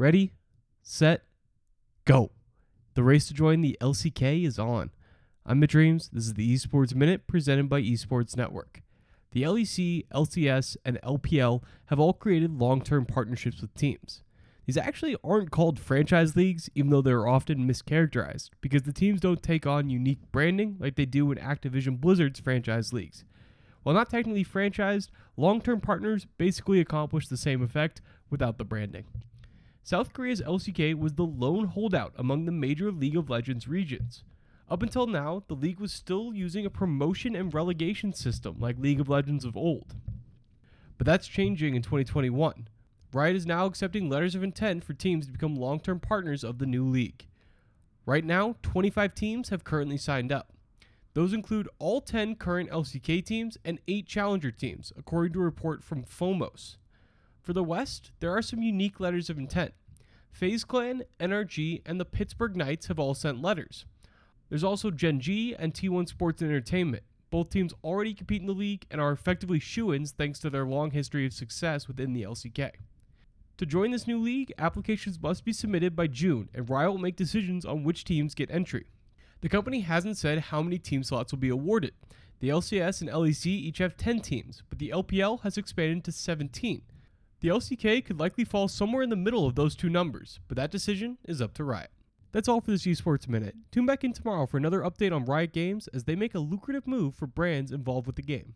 Ready, set, go. The race to join the LCK is on. I'm Mitch Reames. This is the Esports Minute presented by Esports Network. The LEC, LCS, and LPL have all created long term partnerships with teams. These actually aren't called franchise leagues, even though they're often mischaracterized, because the teams don't take on unique branding like they do in Activision Blizzard's franchise leagues. While not technically franchised, long term partners basically accomplish the same effect without the branding. South Korea's LCK was the lone holdout among the major League of Legends regions. Up until now, the league was still using a promotion and relegation system like League of Legends of old. But that's changing in 2021. Riot is now accepting letters of intent for teams to become long term partners of the new league. Right now, 25 teams have currently signed up. Those include all 10 current LCK teams and 8 challenger teams, according to a report from FOMOS. For the West, there are some unique letters of intent. FaZe Clan, NRG, and the Pittsburgh Knights have all sent letters. There's also Gen G and T1 Sports Entertainment. Both teams already compete in the league and are effectively shoo ins thanks to their long history of success within the LCK. To join this new league, applications must be submitted by June, and Riot will make decisions on which teams get entry. The company hasn't said how many team slots will be awarded. The LCS and LEC each have 10 teams, but the LPL has expanded to 17. The LCK could likely fall somewhere in the middle of those two numbers, but that decision is up to Riot. That's all for this esports minute. Tune back in tomorrow for another update on Riot Games as they make a lucrative move for brands involved with the game.